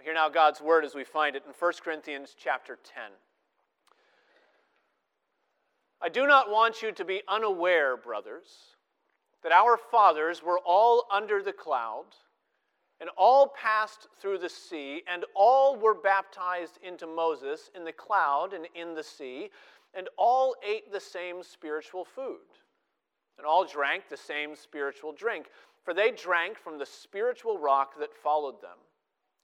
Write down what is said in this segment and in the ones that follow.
We hear now God's word as we find it in 1 Corinthians chapter 10. I do not want you to be unaware, brothers, that our fathers were all under the cloud, and all passed through the sea, and all were baptized into Moses in the cloud and in the sea, and all ate the same spiritual food, and all drank the same spiritual drink, for they drank from the spiritual rock that followed them,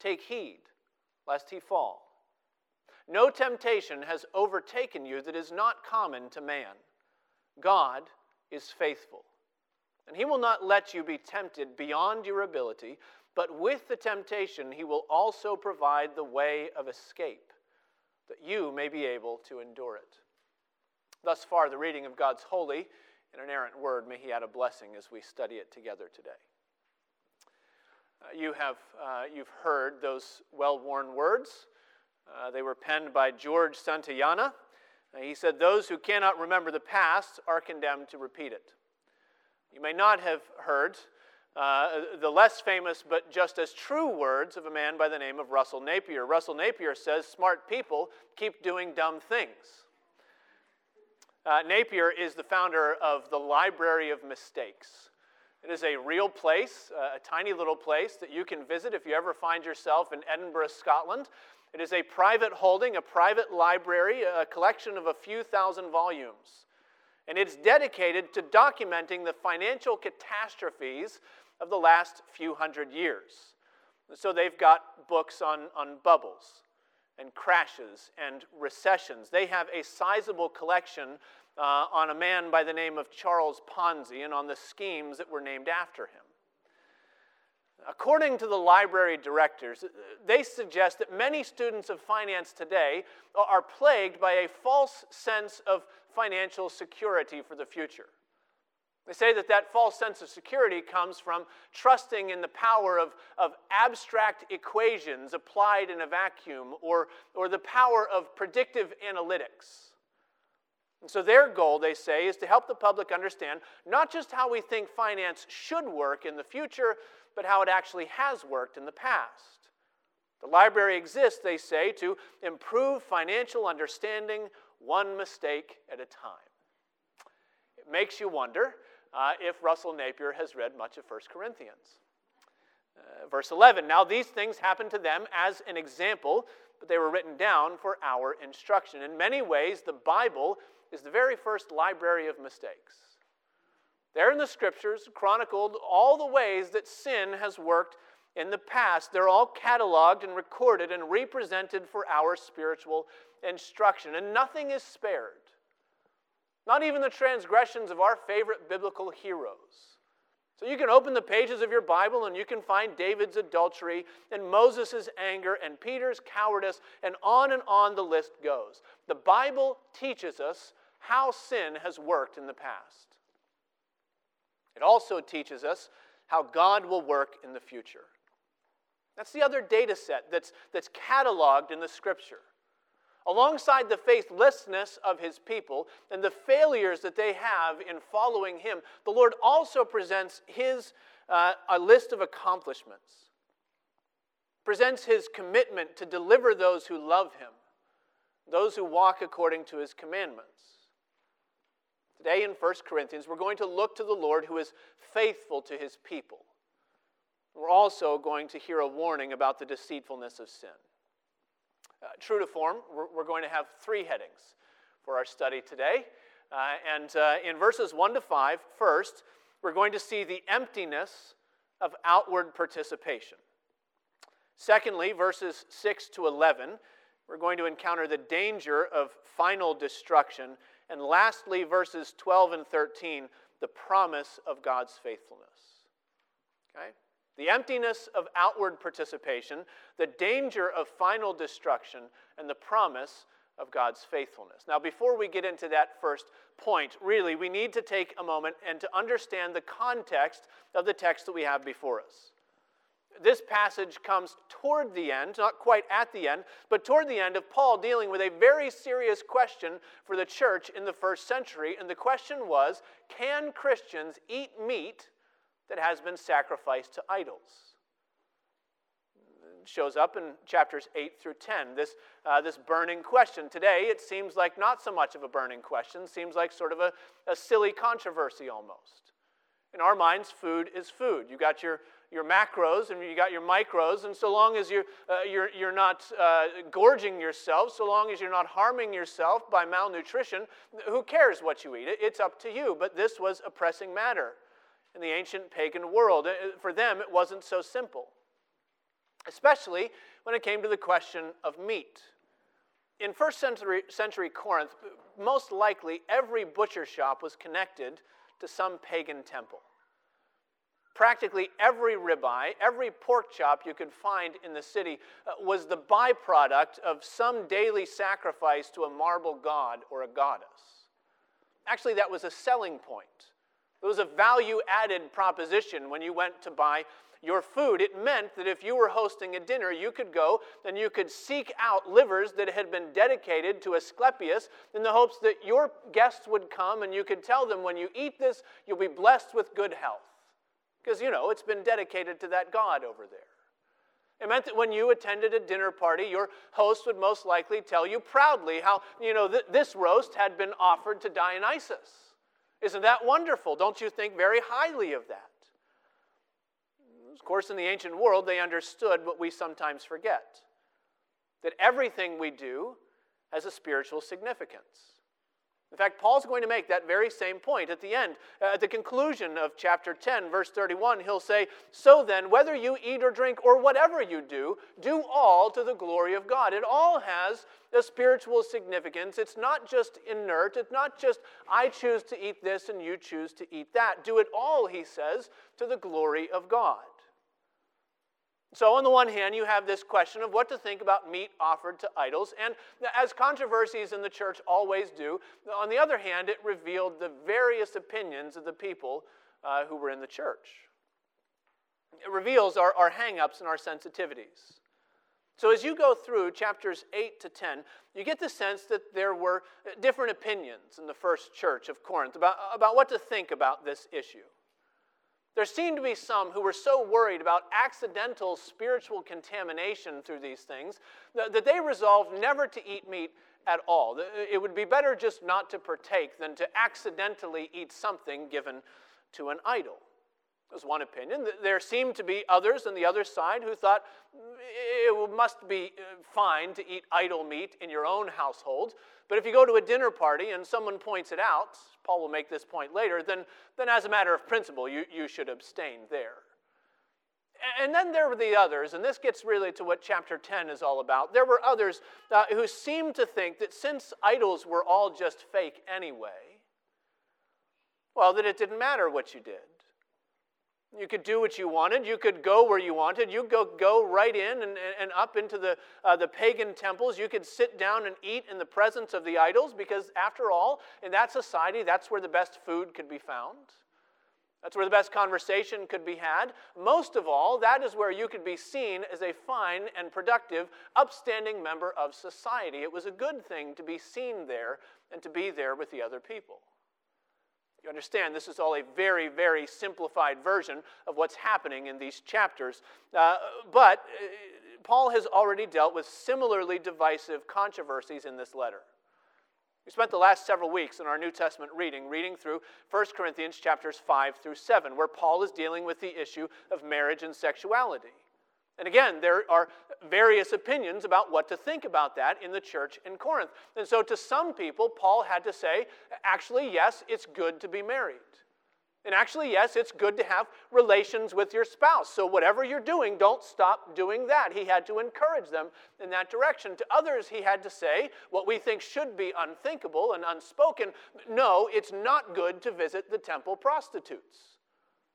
Take heed, lest he fall. No temptation has overtaken you that is not common to man. God is faithful, and he will not let you be tempted beyond your ability, but with the temptation, he will also provide the way of escape, that you may be able to endure it. Thus far, the reading of God's holy and inerrant word, may he add a blessing as we study it together today. Uh, you have uh, you've heard those well-worn words. Uh, they were penned by George Santayana. Uh, he said, "Those who cannot remember the past are condemned to repeat it." You may not have heard uh, the less famous but just as true words of a man by the name of Russell Napier. Russell Napier says, "Smart people keep doing dumb things." Uh, Napier is the founder of the Library of Mistakes. It is a real place, uh, a tiny little place that you can visit if you ever find yourself in Edinburgh, Scotland. It is a private holding, a private library, a collection of a few thousand volumes. And it's dedicated to documenting the financial catastrophes of the last few hundred years. So they've got books on, on bubbles and crashes and recessions. They have a sizable collection uh, on a man by the name of Charles Ponzi and on the schemes that were named after him. According to the library directors, they suggest that many students of finance today are plagued by a false sense of financial security for the future. They say that that false sense of security comes from trusting in the power of, of abstract equations applied in a vacuum or, or the power of predictive analytics. And so, their goal, they say, is to help the public understand not just how we think finance should work in the future, but how it actually has worked in the past. The library exists, they say, to improve financial understanding one mistake at a time. It makes you wonder uh, if Russell Napier has read much of 1 Corinthians. Uh, verse 11 Now these things happened to them as an example, but they were written down for our instruction. In many ways, the Bible is the very first library of mistakes. There in the scriptures, chronicled all the ways that sin has worked in the past. They're all cataloged and recorded and represented for our spiritual instruction, and nothing is spared. Not even the transgressions of our favorite biblical heroes. So you can open the pages of your Bible and you can find David's adultery and Moses' anger and Peter's cowardice, and on and on the list goes. The Bible teaches us how sin has worked in the past. It also teaches us how God will work in the future. That's the other data set that's, that's cataloged in the scripture. Alongside the faithlessness of his people and the failures that they have in following him, the Lord also presents his, uh, a list of accomplishments, presents his commitment to deliver those who love him, those who walk according to his commandments. Today in 1 Corinthians, we're going to look to the Lord who is faithful to his people. We're also going to hear a warning about the deceitfulness of sin. Uh, true to form, we're, we're, going to have three headings for our study today. Uh, and uh, in verses 1 to 5, first, we're going to see the emptiness of outward participation. Secondly, verses 6 to 11, we're going to encounter the danger of final destruction. And lastly, verses 12 and 13, the promise of God's faithfulness. Okay? The emptiness of outward participation, the danger of final destruction, and the promise of God's faithfulness. Now, before we get into that first point, really, we need to take a moment and to understand the context of the text that we have before us. This passage comes toward the end, not quite at the end, but toward the end of Paul dealing with a very serious question for the church in the first century. And the question was can Christians eat meat that has been sacrificed to idols? shows up in chapters 8 through 10. This, uh, this burning question. Today, it seems like not so much of a burning question, seems like sort of a, a silly controversy almost. In our minds, food is food. You got your, your macros and you got your micros, and so long as you're, uh, you're, you're not uh, gorging yourself, so long as you're not harming yourself by malnutrition, who cares what you eat? It's up to you. But this was a pressing matter in the ancient pagan world. For them, it wasn't so simple especially when it came to the question of meat. In first century, century Corinth, most likely every butcher shop was connected to some pagan temple. Practically every ribeye, every pork chop you could find in the city uh, was the byproduct of some daily sacrifice to a marble god or a goddess. Actually, that was a selling point. It was a value added proposition when you went to buy your food, it meant that if you were hosting a dinner, you could go and you could seek out livers that had been dedicated to Asclepius in the hopes that your guests would come and you could tell them, when you eat this, you'll be blessed with good health. Because, you know, it's been dedicated to that God over there. It meant that when you attended a dinner party, your host would most likely tell you proudly how, you know, th- this roast had been offered to Dionysus. Isn't that wonderful? Don't you think very highly of that? Of course, in the ancient world, they understood what we sometimes forget that everything we do has a spiritual significance. In fact, Paul's going to make that very same point at the end. Uh, at the conclusion of chapter 10, verse 31, he'll say, So then, whether you eat or drink or whatever you do, do all to the glory of God. It all has a spiritual significance. It's not just inert, it's not just, I choose to eat this and you choose to eat that. Do it all, he says, to the glory of God. So, on the one hand, you have this question of what to think about meat offered to idols, and as controversies in the church always do, on the other hand, it revealed the various opinions of the people uh, who were in the church. It reveals our, our hang ups and our sensitivities. So, as you go through chapters 8 to 10, you get the sense that there were different opinions in the first church of Corinth about, about what to think about this issue. There seemed to be some who were so worried about accidental spiritual contamination through these things that they resolved never to eat meat at all. It would be better just not to partake than to accidentally eat something given to an idol. Was one opinion. There seemed to be others on the other side who thought it must be uh, fine to eat idol meat in your own household, but if you go to a dinner party and someone points it out, Paul will make this point later, then, then as a matter of principle, you, you should abstain there. And then there were the others, and this gets really to what chapter 10 is all about. There were others uh, who seemed to think that since idols were all just fake anyway, well, that it didn't matter what you did. You could do what you wanted. You could go where you wanted. You go go right in and, and up into the, uh, the pagan temples. You could sit down and eat in the presence of the idols because, after all, in that society, that's where the best food could be found. That's where the best conversation could be had. Most of all, that is where you could be seen as a fine and productive, upstanding member of society. It was a good thing to be seen there and to be there with the other people. You understand, this is all a very, very simplified version of what's happening in these chapters. Uh, but uh, Paul has already dealt with similarly divisive controversies in this letter. We spent the last several weeks in our New Testament reading, reading through 1 Corinthians chapters 5 through 7, where Paul is dealing with the issue of marriage and sexuality. And again, there are various opinions about what to think about that in the church in Corinth. And so, to some people, Paul had to say, actually, yes, it's good to be married. And actually, yes, it's good to have relations with your spouse. So, whatever you're doing, don't stop doing that. He had to encourage them in that direction. To others, he had to say what we think should be unthinkable and unspoken no, it's not good to visit the temple prostitutes.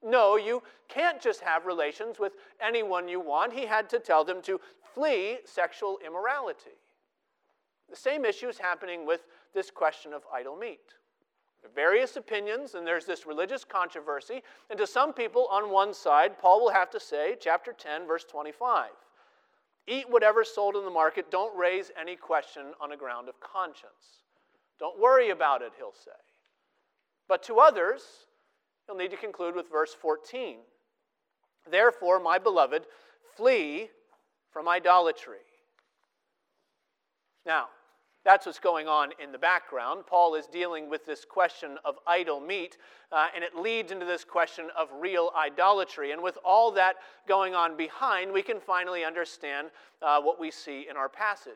No, you can't just have relations with anyone you want. He had to tell them to flee sexual immorality. The same issue is happening with this question of idol meat various opinions, and there's this religious controversy. And to some people on one side, Paul will have to say, chapter 10, verse 25, eat whatever's sold in the market, don't raise any question on a ground of conscience. Don't worry about it, he'll say. But to others, he'll need to conclude with verse 14. Therefore, my beloved, flee from idolatry. Now, that's what's going on in the background. Paul is dealing with this question of idol meat, uh, and it leads into this question of real idolatry. And with all that going on behind, we can finally understand uh, what we see in our passage.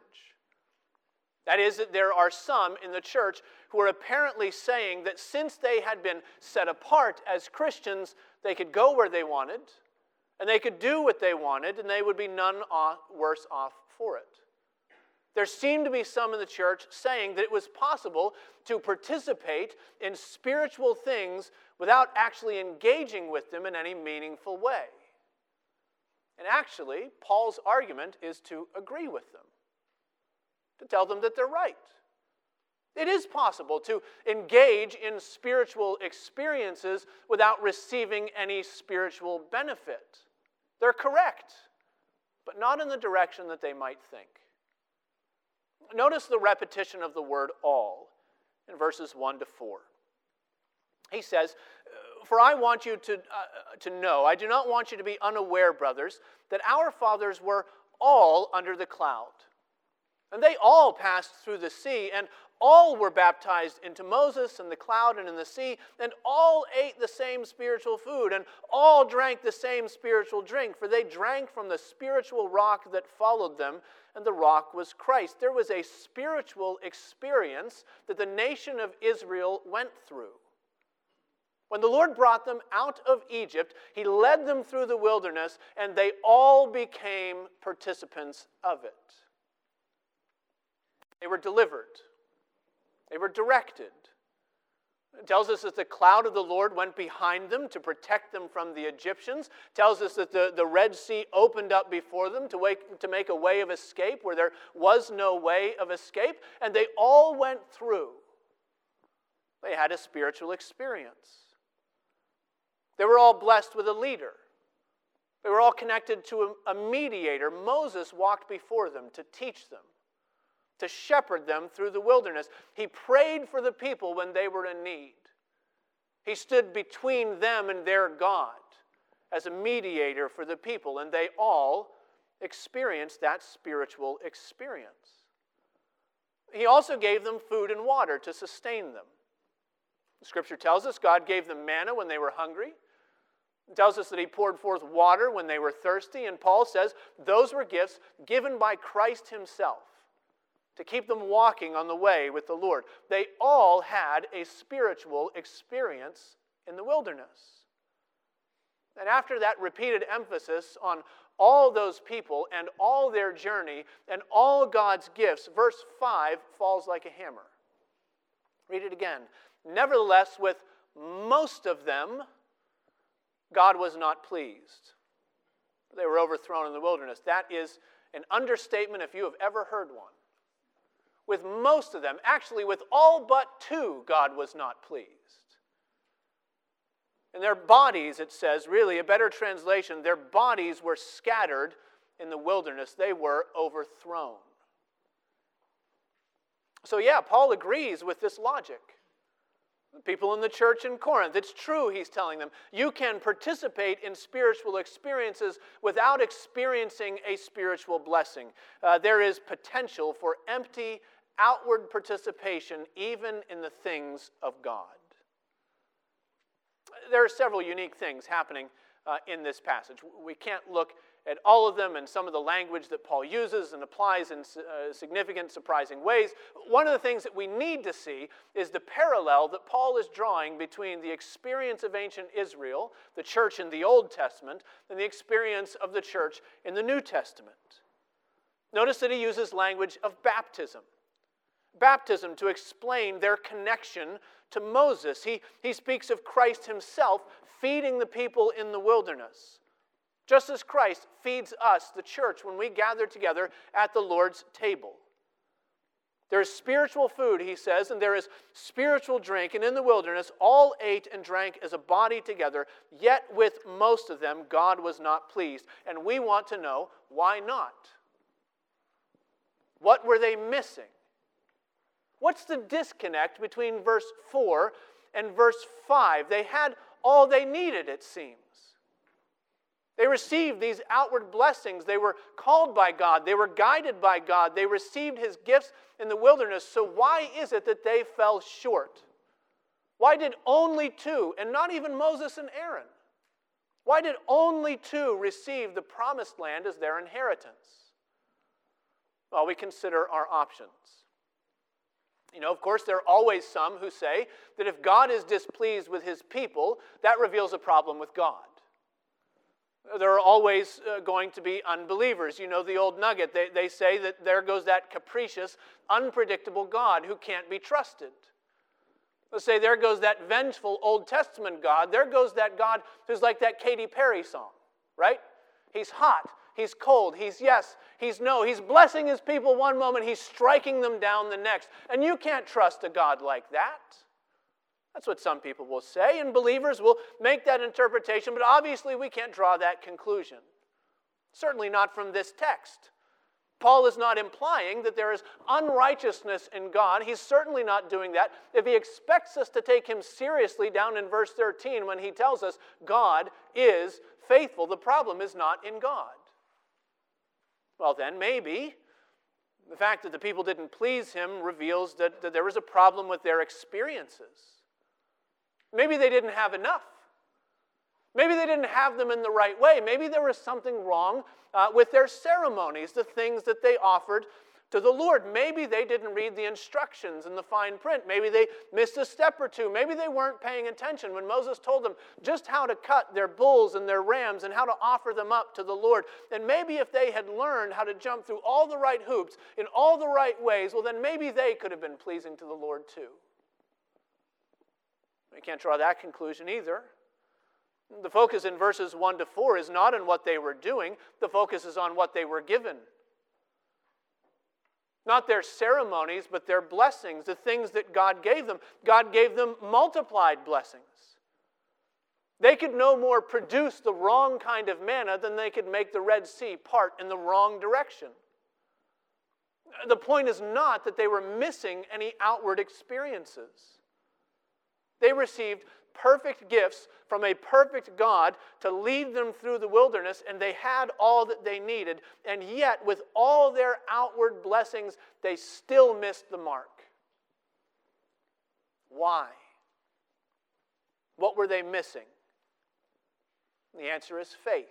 That is, that there are some in the church who are apparently saying that since they had been set apart as Christians, they could go where they wanted, and they could do what they wanted, and they would be none worse off for it. There seemed to be some in the church saying that it was possible to participate in spiritual things without actually engaging with them in any meaningful way. And actually, Paul's argument is to agree with them, to tell them that they're right. It is possible to engage in spiritual experiences without receiving any spiritual benefit. They're correct, but not in the direction that they might think. Notice the repetition of the word all in verses 1 to 4. He says, For I want you to, uh, to know, I do not want you to be unaware, brothers, that our fathers were all under the cloud. And they all passed through the sea, and all were baptized into Moses and the cloud and in the sea, and all ate the same spiritual food, and all drank the same spiritual drink, for they drank from the spiritual rock that followed them, and the rock was Christ. There was a spiritual experience that the nation of Israel went through. When the Lord brought them out of Egypt, He led them through the wilderness, and they all became participants of it. They were delivered, they were directed. It tells us that the cloud of the Lord went behind them to protect them from the Egyptians. It tells us that the, the Red Sea opened up before them to, wake, to make a way of escape where there was no way of escape. And they all went through. They had a spiritual experience. They were all blessed with a leader. They were all connected to a, a mediator. Moses walked before them to teach them to shepherd them through the wilderness. He prayed for the people when they were in need. He stood between them and their God as a mediator for the people, and they all experienced that spiritual experience. He also gave them food and water to sustain them. The scripture tells us God gave them manna when they were hungry. It tells us that He poured forth water when they were thirsty. And Paul says those were gifts given by Christ Himself to keep them walking on the way with the Lord. They all had a spiritual experience in the wilderness. And after that repeated emphasis on all those people and all their journey and all God's gifts, verse 5 falls like a hammer. Read it again. Nevertheless, with most of them, God was not pleased. They were overthrown in the wilderness. That is an understatement if you have ever heard one. With most of them, actually, with all but two, God was not pleased. And their bodies, it says, really, a better translation, their bodies were scattered in the wilderness, they were overthrown. So, yeah, Paul agrees with this logic. The people in the church in Corinth, it's true, he's telling them. You can participate in spiritual experiences without experiencing a spiritual blessing. Uh, there is potential for empty outward participation even in the things of God. There are several unique things happening uh, in this passage. We can't look at all of them and some of the language that Paul uses and applies in uh, significant, surprising ways. One of the things that we need to see is the parallel that Paul is drawing between the experience of ancient Israel, the church in the Old Testament, and the experience of the church in the New Testament. Notice that he uses language of baptism. Baptism to explain their connection to Moses. He, he speaks of Christ himself feeding the people in the wilderness. Just as Christ feeds us, the church, when we gather together at the Lord's table. There is spiritual food, he says, and there is spiritual drink. And in the wilderness, all ate and drank as a body together, yet with most of them, God was not pleased. And we want to know why not? What were they missing? What's the disconnect between verse 4 and verse 5? They had all they needed, it seems. They received these outward blessings. They were called by God. They were guided by God. They received His gifts in the wilderness. So, why is it that they fell short? Why did only two, and not even Moses and Aaron? Why did only two receive the promised land as their inheritance? Well, we consider our options. You know, of course, there are always some who say that if God is displeased with his people, that reveals a problem with God. There are always uh, going to be unbelievers. You know the old nugget. They, they say that there goes that capricious, unpredictable God who can't be trusted. They say there goes that vengeful Old Testament God. There goes that God who's like that Katy Perry song, right? He's hot, he's cold, he's yes, he's no. He's blessing his people one moment, he's striking them down the next. And you can't trust a God like that. That's what some people will say, and believers will make that interpretation, but obviously we can't draw that conclusion. Certainly not from this text. Paul is not implying that there is unrighteousness in God. He's certainly not doing that. If he expects us to take him seriously down in verse 13 when he tells us God is faithful, the problem is not in God. Well, then, maybe the fact that the people didn't please him reveals that, that there was a problem with their experiences. Maybe they didn't have enough. Maybe they didn't have them in the right way. Maybe there was something wrong uh, with their ceremonies, the things that they offered to the Lord. Maybe they didn't read the instructions in the fine print. Maybe they missed a step or two. Maybe they weren't paying attention when Moses told them just how to cut their bulls and their rams and how to offer them up to the Lord. And maybe if they had learned how to jump through all the right hoops in all the right ways, well, then maybe they could have been pleasing to the Lord too. We can't draw that conclusion either. The focus in verses 1 to 4 is not on what they were doing, the focus is on what they were given. Not their ceremonies, but their blessings, the things that God gave them. God gave them multiplied blessings. They could no more produce the wrong kind of manna than they could make the Red Sea part in the wrong direction. The point is not that they were missing any outward experiences. They received perfect gifts from a perfect God to lead them through the wilderness, and they had all that they needed. And yet, with all their outward blessings, they still missed the mark. Why? What were they missing? The answer is faith.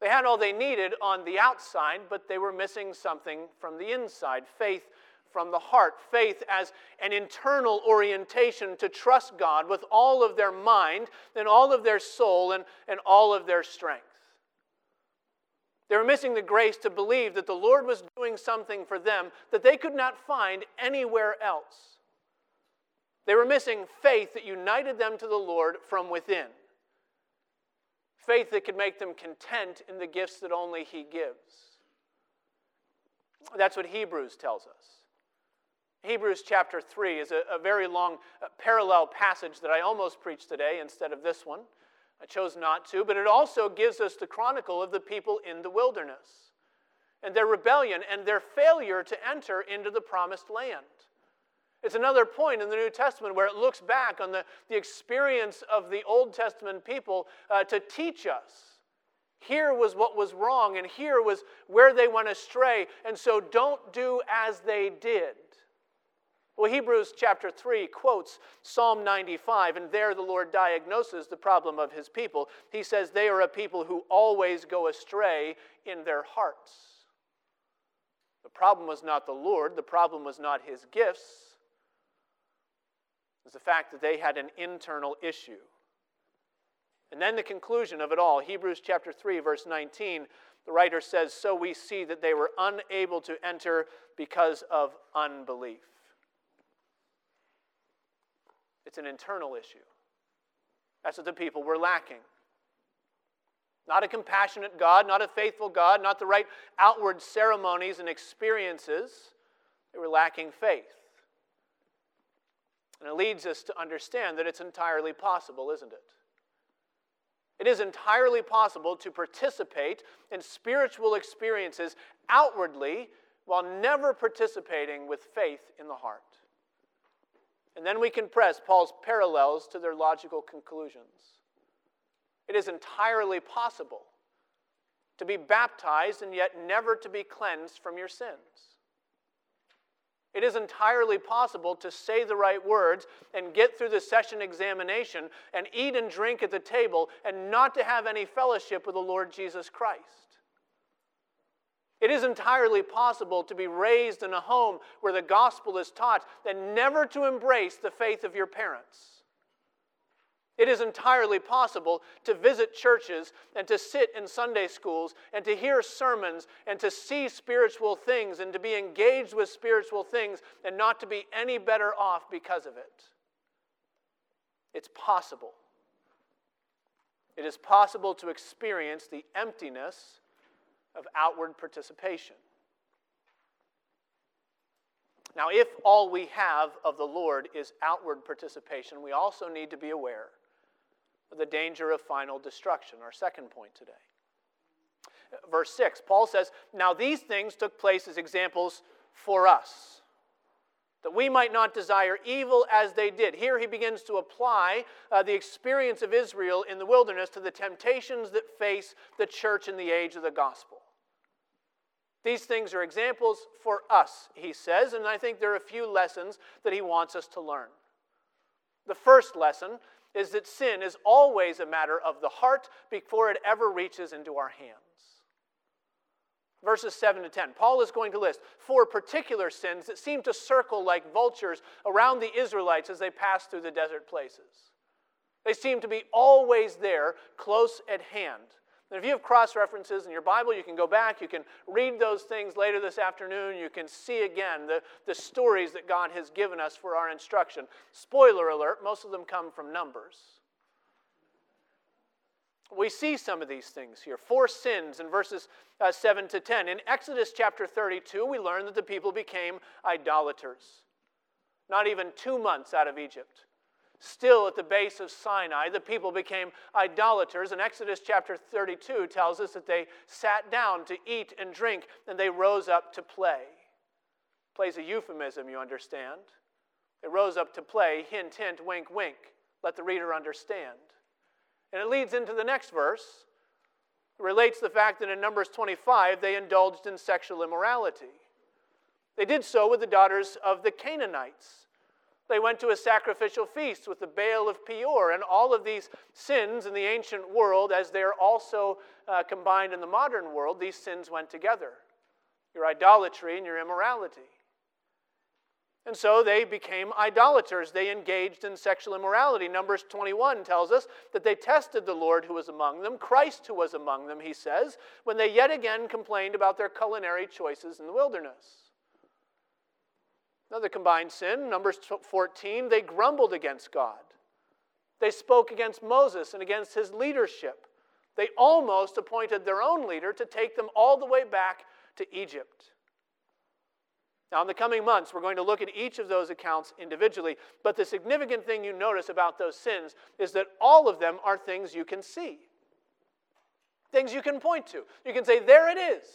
They had all they needed on the outside, but they were missing something from the inside. Faith from the heart. Faith as an internal orientation to trust God with all of their mind and all of their soul and, and all of their strength. They were missing the grace to believe that the Lord was doing something for them that they could not find anywhere else. They were missing faith that united them to the Lord from within. Faith that could make them content in the gifts that only He gives. That's what Hebrews tells us. Hebrews chapter 3 is a, a very long uh, parallel passage that I almost preached today instead of this one. I chose not to, but it also gives us the chronicle of the people in the wilderness and their rebellion and their failure to enter into the promised land. It's another point in the New Testament where it looks back on the, the experience of the Old Testament people uh, to teach us. Here was what was wrong, and here was where they went astray, and so don't do as they did. Well, Hebrews chapter 3 quotes Psalm 95, and there the Lord diagnoses the problem of his people. He says, They are a people who always go astray in their hearts. The problem was not the Lord, the problem was not his gifts, it was the fact that they had an internal issue. And then the conclusion of it all, Hebrews chapter 3, verse 19, the writer says, So we see that they were unable to enter because of unbelief. It's an internal issue. That's what the people were lacking. Not a compassionate God, not a faithful God, not the right outward ceremonies and experiences. They were lacking faith. And it leads us to understand that it's entirely possible, isn't it? It is entirely possible to participate in spiritual experiences outwardly while never participating with faith in the heart. And then we can press Paul's parallels to their logical conclusions. It is entirely possible to be baptized and yet never to be cleansed from your sins. It is entirely possible to say the right words and get through the session examination and eat and drink at the table and not to have any fellowship with the Lord Jesus Christ. It is entirely possible to be raised in a home where the gospel is taught and never to embrace the faith of your parents. It is entirely possible to visit churches and to sit in Sunday schools and to hear sermons and to see spiritual things and to be engaged with spiritual things and not to be any better off because of it. It's possible. It is possible to experience the emptiness of outward participation. Now, if all we have of the Lord is outward participation, we also need to be aware of the danger of final destruction, our second point today. Verse 6, Paul says, Now these things took place as examples for us, that we might not desire evil as they did. Here he begins to apply uh, the experience of Israel in the wilderness to the temptations that face the church in the age of the gospel. These things are examples for us, he says, and I think there are a few lessons that he wants us to learn. The first lesson is that sin is always a matter of the heart before it ever reaches into our hands. Verses 7 to 10. Paul is going to list four particular sins that seem to circle like vultures around the Israelites as they pass through the desert places. They seem to be always there, close at hand. And if you have cross references in your Bible, you can go back, you can read those things later this afternoon, you can see again the, the stories that God has given us for our instruction. Spoiler alert, most of them come from Numbers. We see some of these things here. Four sins in verses uh, 7 to 10. In Exodus chapter 32, we learn that the people became idolaters. Not even two months out of Egypt. Still at the base of Sinai, the people became idolaters, and Exodus chapter 32 tells us that they sat down to eat and drink, and they rose up to play. Plays a euphemism, you understand. They rose up to play, hint, hint, wink, wink. Let the reader understand. And it leads into the next verse. It relates the fact that in Numbers 25, they indulged in sexual immorality. They did so with the daughters of the Canaanites. They went to a sacrificial feast with the Baal of Peor, and all of these sins in the ancient world, as they are also uh, combined in the modern world, these sins went together your idolatry and your immorality. And so they became idolaters. They engaged in sexual immorality. Numbers 21 tells us that they tested the Lord who was among them, Christ who was among them, he says, when they yet again complained about their culinary choices in the wilderness. Another combined sin, Numbers 14, they grumbled against God. They spoke against Moses and against his leadership. They almost appointed their own leader to take them all the way back to Egypt. Now, in the coming months, we're going to look at each of those accounts individually. But the significant thing you notice about those sins is that all of them are things you can see, things you can point to. You can say, There it is.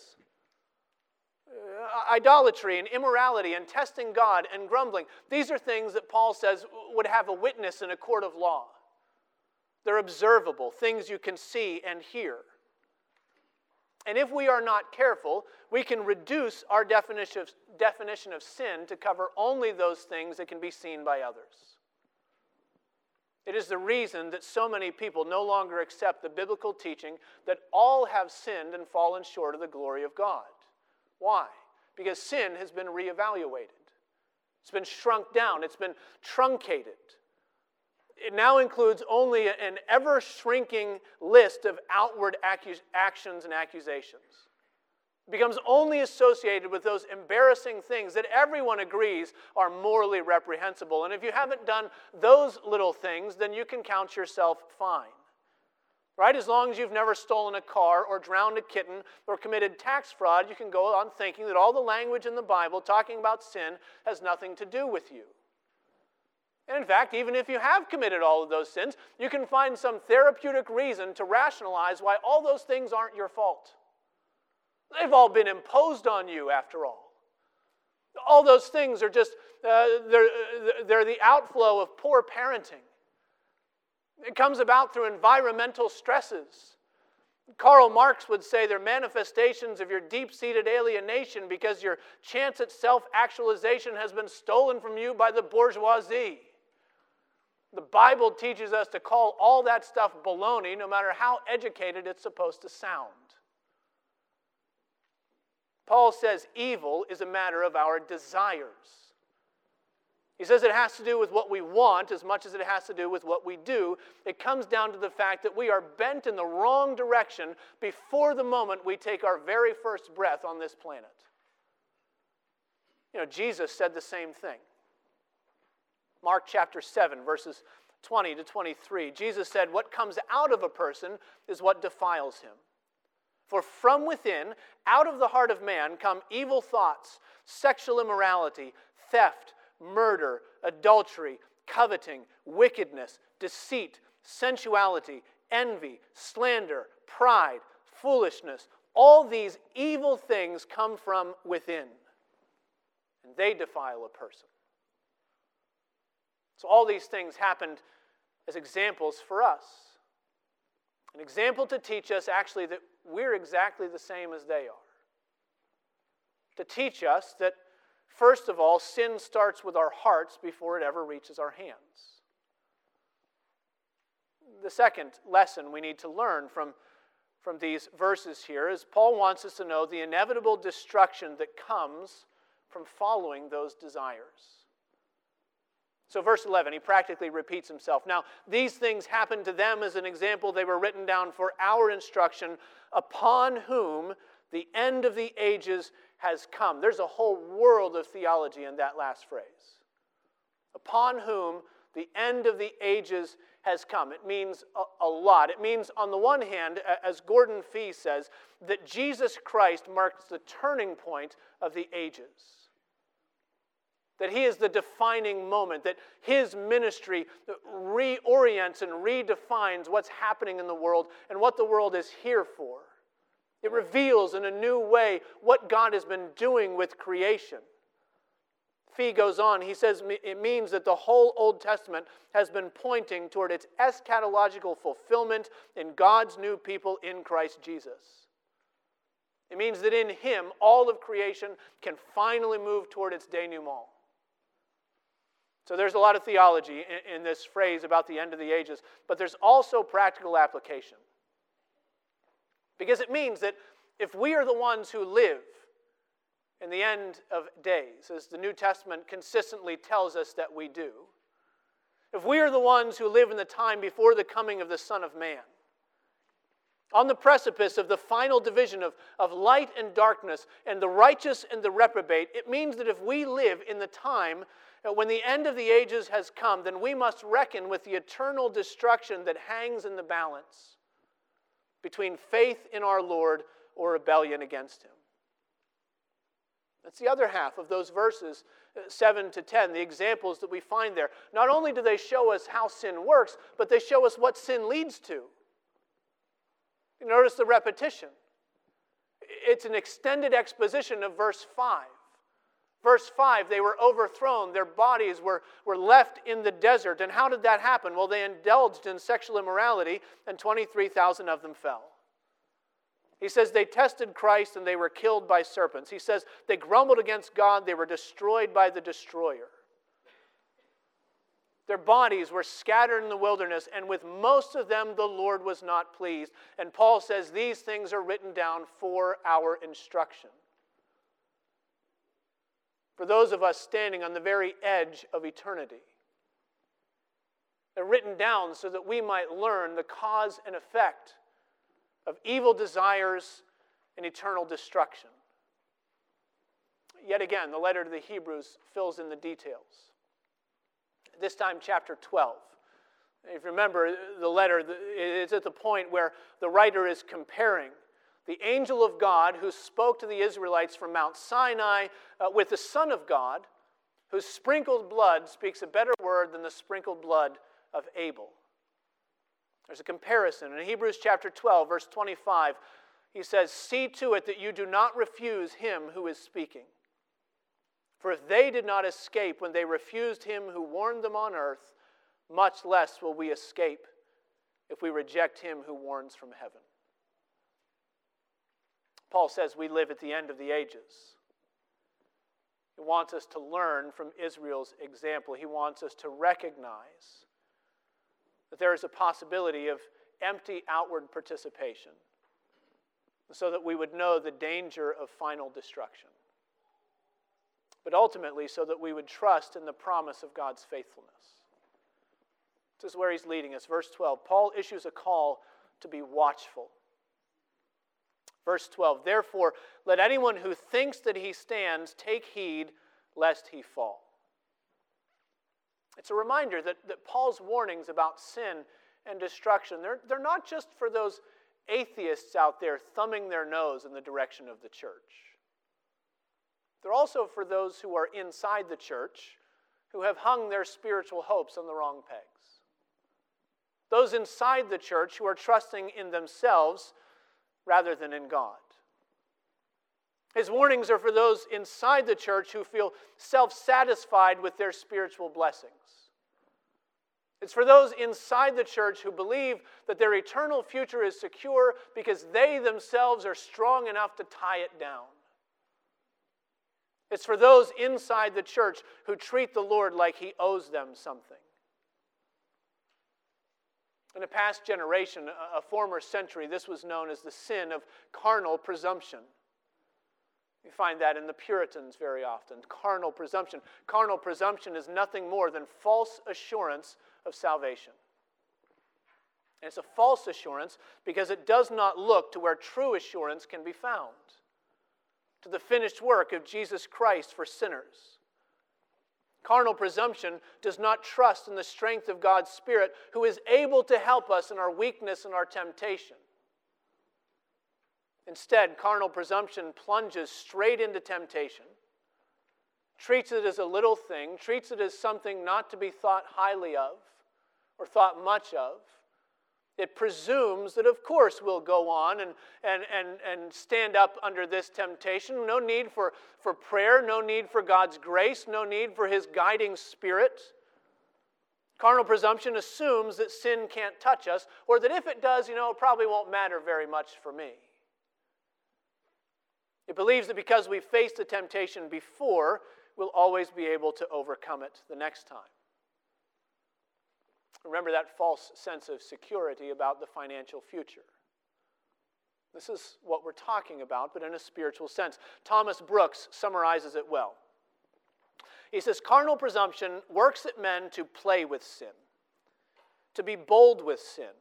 Uh, idolatry and immorality and testing God and grumbling. These are things that Paul says would have a witness in a court of law. They're observable, things you can see and hear. And if we are not careful, we can reduce our definition of, definition of sin to cover only those things that can be seen by others. It is the reason that so many people no longer accept the biblical teaching that all have sinned and fallen short of the glory of God. Why? Because sin has been reevaluated, it's been shrunk down, it's been truncated. It now includes only an ever shrinking list of outward actions and accusations It becomes only associated with those embarrassing things that everyone agrees are morally reprehensible. And if you haven't done those little things, then you can count yourself fine. Right? As long as you've never stolen a car or drowned a kitten or committed tax fraud, you can go on thinking that all the language in the Bible talking about sin has nothing to do with you. And in fact, even if you have committed all of those sins, you can find some therapeutic reason to rationalize why all those things aren't your fault. They've all been imposed on you, after all. All those things are just, uh, they're, they're the outflow of poor parenting. It comes about through environmental stresses. Karl Marx would say they're manifestations of your deep seated alienation because your chance at self actualization has been stolen from you by the bourgeoisie. The Bible teaches us to call all that stuff baloney, no matter how educated it's supposed to sound. Paul says evil is a matter of our desires. He says it has to do with what we want as much as it has to do with what we do. It comes down to the fact that we are bent in the wrong direction before the moment we take our very first breath on this planet. You know, Jesus said the same thing. Mark chapter 7, verses 20 to 23. Jesus said, What comes out of a person is what defiles him. For from within, out of the heart of man, come evil thoughts, sexual immorality, theft, murder, adultery, coveting, wickedness, deceit, sensuality, envy, slander, pride, foolishness. All these evil things come from within, and they defile a person. So, all these things happened as examples for us. An example to teach us actually that we're exactly the same as they are. To teach us that, first of all, sin starts with our hearts before it ever reaches our hands. The second lesson we need to learn from, from these verses here is Paul wants us to know the inevitable destruction that comes from following those desires. So, verse 11, he practically repeats himself. Now, these things happened to them as an example. They were written down for our instruction, upon whom the end of the ages has come. There's a whole world of theology in that last phrase. Upon whom the end of the ages has come. It means a, a, lot. It means, on the one hand, as Gordon Fee says, that Jesus Christ marks the turning point of the ages that he is the defining moment, that his ministry reorients and redefines what's happening in the world and what the world is here for. It reveals in a new way what God has been doing with creation. Fee goes on, he says it means that the whole Old Testament has been pointing toward its eschatological fulfillment in God's new people in Christ Jesus. It means that in Him, all of creation can finally move toward its denouement. So there's a lot of theology in, in, this phrase about the end of the ages, but there's also practical application. Because it means that if we are the ones who live in the end of days, as the New Testament consistently tells us that we do, if we are the ones who live in the time before the coming of the Son of Man, on the precipice of the final division of, of light and darkness and the righteous and the reprobate, it means that if we live in the time uh, when the end of the ages has come, then we must reckon with the eternal destruction that hangs in the balance between faith in our Lord or rebellion against Him. That's the other half of those verses, uh, 7 to 10, the examples that we find there. Not only do they show us how sin works, but they show us what sin leads to. Notice the repetition. It's an extended exposition of verse 5. Verse 5, they were overthrown. Their bodies were, were left in the desert. And how did that happen? Well, they indulged in sexual immorality, and 23,000 of them fell. He says they tested Christ and they were killed by serpents. He says they grumbled against God, they were destroyed by the destroyer. Their bodies were scattered in the wilderness, and with most of them the Lord was not pleased. And Paul says these things are written down for our instruction. For those of us standing on the very edge of eternity, they're written down so that we might learn the cause and effect of evil desires and eternal destruction. Yet again, the letter to the Hebrews fills in the details. This time, chapter 12. If you remember the letter, it's at the point where the writer is comparing the angel of God who spoke to the Israelites from Mount Sinai uh, with the Son of God, whose sprinkled blood speaks a better word than the sprinkled blood of Abel. There's a comparison. In Hebrews chapter 12, verse 25, he says, See to it that you do not refuse him who is speaking. For if they did not escape when they refused him who warned them on earth, much less will we escape if we reject him who warns from heaven. Paul says we live at the end of the ages. He wants us to learn from Israel's example. He wants us to recognize that there is a possibility of empty outward participation so that we would know the danger of final destruction. But ultimately, so that we would trust in the promise of God's faithfulness. This is where he's leading us. Verse 12 Paul issues a call to be watchful. Verse 12 Therefore, let anyone who thinks that he stands take heed lest he fall. It's a reminder that, that Paul's warnings about sin and destruction, they're, they're not just for those atheists out there thumbing their nose in the direction of the church. They're also for those who are inside the church who have hung their spiritual hopes on the wrong pegs. Those inside the church who are trusting in themselves rather than in God. His warnings are for those inside the church who feel self satisfied with their spiritual blessings. It's for those inside the church who believe that their eternal future is secure because they themselves are strong enough to tie it down. It's for those inside the church who treat the Lord like he owes them something. In a past generation, a former century, this was known as the sin of carnal presumption. You find that in the Puritans very often. Carnal presumption. Carnal presumption is nothing more than false assurance of salvation. And it's a false assurance because it does not look to where true assurance can be found to the finished work of Jesus Christ for sinners. Carnal presumption does not trust in the strength of God's Spirit, who is able to help us in our weakness and our temptation. Instead, carnal presumption plunges straight into temptation, treats it as a little thing, treats it as something not to be thought highly of or thought much of. It presumes that, of course, we'll go on and, and, and, and stand up under this temptation. No need for, for prayer, no need for God's grace, no need for His guiding spirit. Carnal presumption assumes that sin can't touch us, or that if it does, you know, it probably won't matter very much for me. It believes that because we faced the temptation before, we'll always be able to overcome it the next time. Remember that false sense of security about the financial future. This is what we're talking about, but in a spiritual sense. Thomas Brooks summarizes it well. He says, Carnal presumption works at men to play with sin, to be bold with sin,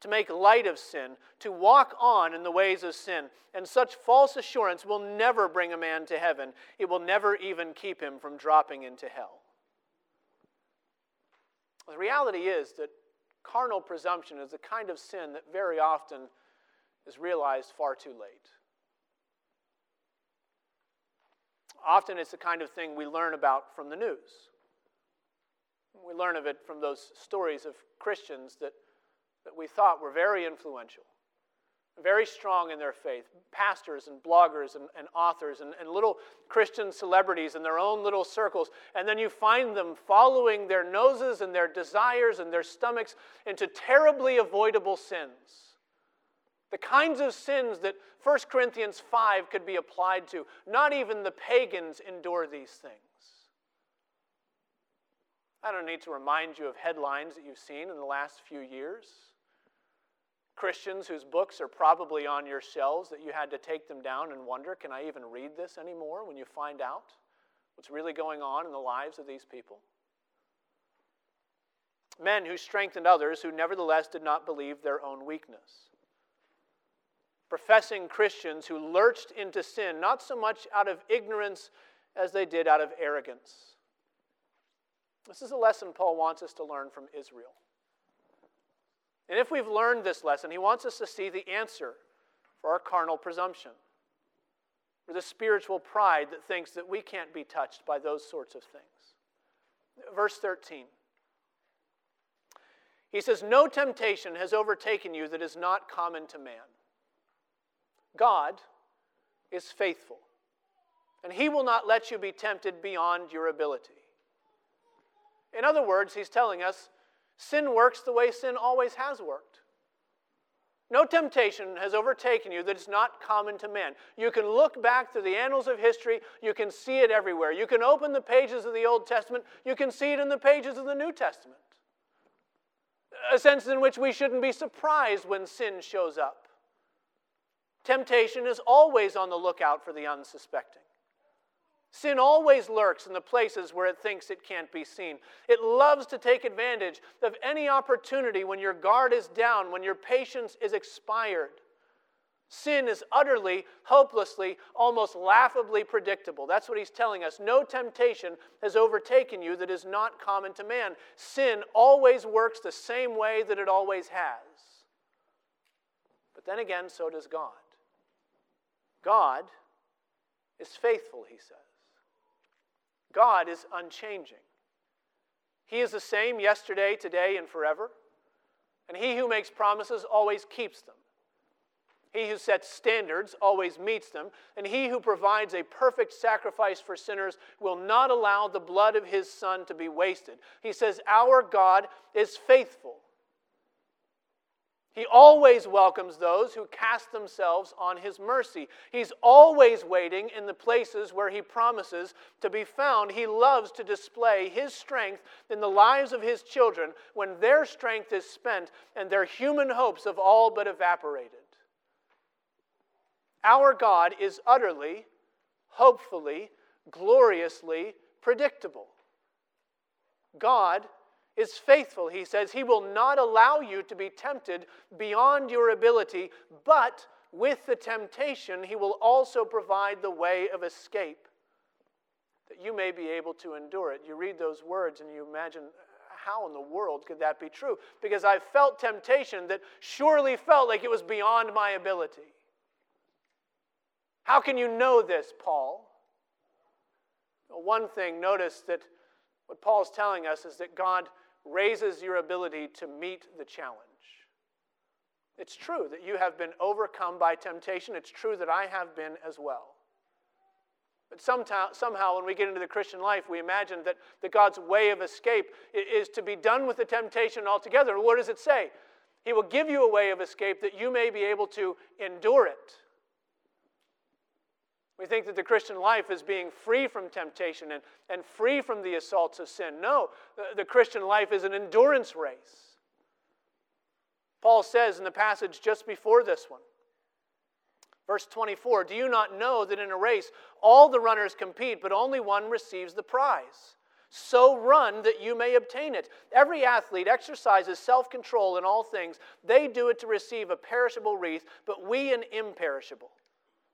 to make light of sin, to walk on in the ways of sin. And such false assurance will never bring a man to heaven. It will never even keep him from dropping into hell. The reality is that carnal presumption is a kind of sin that very often is realized far too late. Often it's the kind of thing we learn about from the news. We learn of it from those stories of Christians that that we thought were very influential, very strong in their faith, pastors and bloggers and, and authors and, and little Christian celebrities in their own little circles. And then you find them following their noses and their desires and their stomachs into terribly avoidable sins The kinds of sins that 1 Corinthians 5 could be applied to. Not even the pagans endure these things. I don't need to remind you of headlines that you've seen in the last few years. Christians whose books are probably on your shelves that you had to take them down and wonder, can I even read this anymore when you find out what's really going on in the lives of these people? Men who strengthened others who nevertheless did not believe their own weakness. Professing Christians who lurched into sin, not so much out of ignorance as they did out of arrogance. This is a lesson Paul wants us to learn from Israel. And if we've learned this lesson, he wants us to see the answer for our carnal presumption, for the spiritual pride that thinks that we can't be touched by those sorts of things. Verse 13. He says, No temptation has overtaken you that is not common to man. God is faithful, and he will not let you be tempted beyond your ability. In other words, he's telling us sin works the way sin always has worked. No temptation has overtaken you that is not common to man. You can look back through the annals of history, you can see it everywhere. You can open the pages of the Old Testament, you can see it in the pages of the New Testament. A sense in which we shouldn't be surprised when sin shows up. Temptation is always on the lookout for the unsuspecting. Sin always lurks in the places where it thinks it can't be seen. It loves to take advantage of any opportunity when your guard is down, when your patience is expired. Sin is utterly, hopelessly, almost laughably predictable. That's what he's telling us. No temptation has overtaken you that is not common to man. Sin always works the same way that it always has. But then again, so does God. God is faithful, he says. God is unchanging. He is the same yesterday, today, and forever. And he who makes promises always keeps them. He who sets standards always meets them. And he who provides a perfect sacrifice for sinners will not allow the blood of his son to be wasted. He says, Our God is faithful. He always welcomes those who cast themselves on His mercy. He's always waiting in the places where He promises to be found. He loves to display His strength in the lives of His children when their strength is spent and their human hopes have all but evaporated. Our God is utterly, hopefully, gloriously predictable. God is faithful. He says he will not allow you to be tempted beyond your ability, but with the temptation, he will also provide the way of escape that you may be able to endure it. You read those words and you imagine, how in the world could that be true? Because I felt temptation that surely felt like it was beyond my ability. How can you know this, Paul? Well, one thing, notice that what Paul's telling us is that God raises your ability to meet the challenge. It's true that you have been overcome by temptation. It's true that I have been as well. But somehow, somehow, when we get into the Christian life, we imagine that, that God's way of escape is to be done with the temptation altogether. What does it say? He will give you a way of escape that you may be able to endure it. We think that the Christian life is being free from temptation and, and free from the assaults of sin. No, the, the Christian life is an endurance race. Paul says in the passage just before this one, verse 24 Do you not know that in a race all the runners compete, but only one receives the prize? So run that you may obtain it. Every athlete exercises self control in all things. They do it to receive a perishable wreath, but we an imperishable.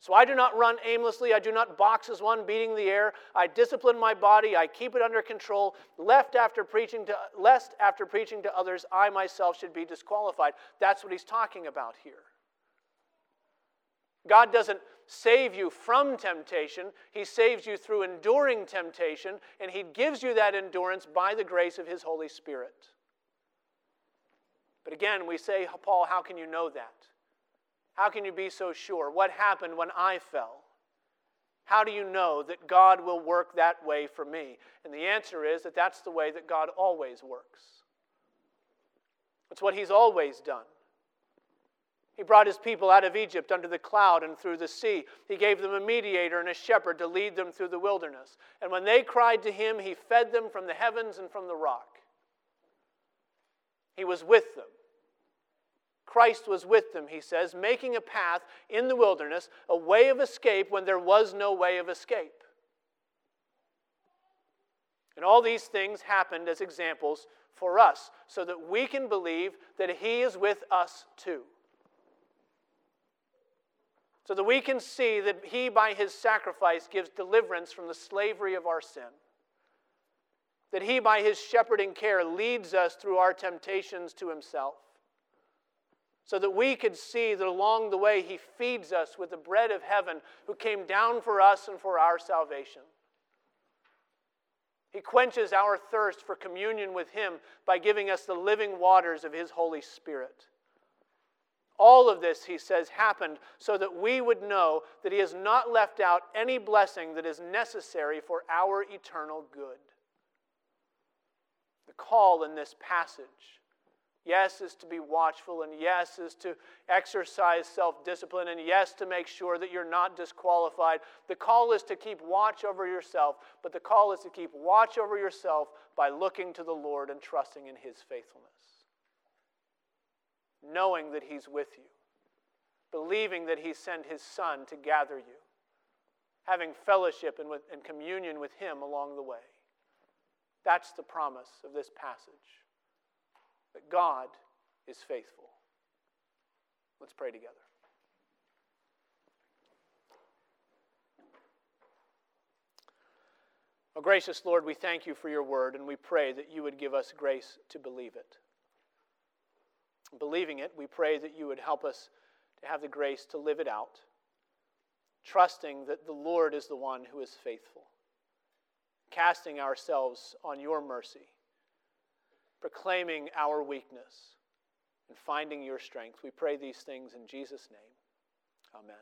So I do not run aimlessly. I do not box as one beating the air. I discipline my body. I keep it under control, left after preaching to, lest after preaching to others, I myself should be disqualified. That's what he's talking about here. God doesn't save you from temptation, He saves you through enduring temptation, and He gives you that endurance by the grace of His Holy Spirit. But again, we say, Paul, how can you know that? How can you be so sure? What happened when I fell? How do you know that God will work that way for me? And the answer is that that's the way that God always works. It's what He's always done. He brought his people out of Egypt under the cloud and through the sea. He gave them a mediator and a shepherd to lead them through the wilderness. And when they cried to him, he fed them from the heavens and from the rock. He was with them. Christ was with them, he says, making a path in the wilderness, a way of escape when there was no way of escape. And all these things happened as examples for us, so that we can believe that he is with us too so that we can see that He, by His sacrifice, gives deliverance from the slavery of our sin. That He, by His shepherding care, leads us through our temptations to Himself. So that we could see that along the way He feeds us with the bread of heaven, who came down for us and for our salvation. He quenches our thirst for communion with Him by giving us the living waters of His Holy Spirit. All of this, he says, happened so that we would know that he has not left out any blessing that is necessary for our eternal good. The call in this passage, yes, is to be watchful, and yes, is to exercise self discipline, and yes, to make sure that you're not disqualified. The call is to keep watch over yourself, but the call is to keep watch over yourself by looking to the Lord and trusting in his faithfulness knowing that He's with you, believing that He sent His Son to gather you, having fellowship and, with, and communion with Him along the way. That's the promise of this passage that God is faithful. Let's pray together. Oh, gracious Lord, we thank you for your word, and we pray that you would give us grace to believe it. Believing it, we pray that you would help us to have the grace to live it out, trusting that the Lord is the one who is faithful, casting ourselves on your mercy, proclaiming our weakness, and finding your strength. We pray these things in Jesus' name. Amen.